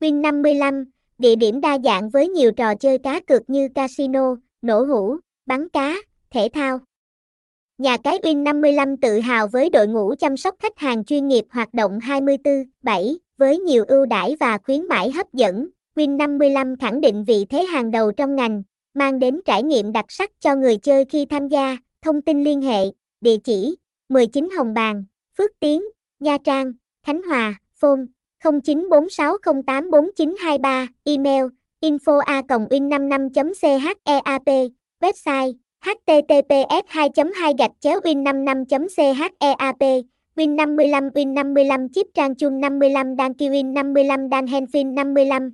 Win55, địa điểm đa dạng với nhiều trò chơi cá cược như casino, nổ hũ, bắn cá, thể thao. Nhà cái Win55 tự hào với đội ngũ chăm sóc khách hàng chuyên nghiệp hoạt động 24/7 với nhiều ưu đãi và khuyến mãi hấp dẫn. Win55 khẳng định vị thế hàng đầu trong ngành, mang đến trải nghiệm đặc sắc cho người chơi khi tham gia. Thông tin liên hệ, địa chỉ 19 Hồng Bàng, Phước Tiến, Nha Trang, Khánh Hòa, phone 0946084923, email info a win55 cheap website https 2 2 gạch chéo win 55 cheap win 55 win 55 chip trang chung 55 đan kiwin 55 đan henfin 55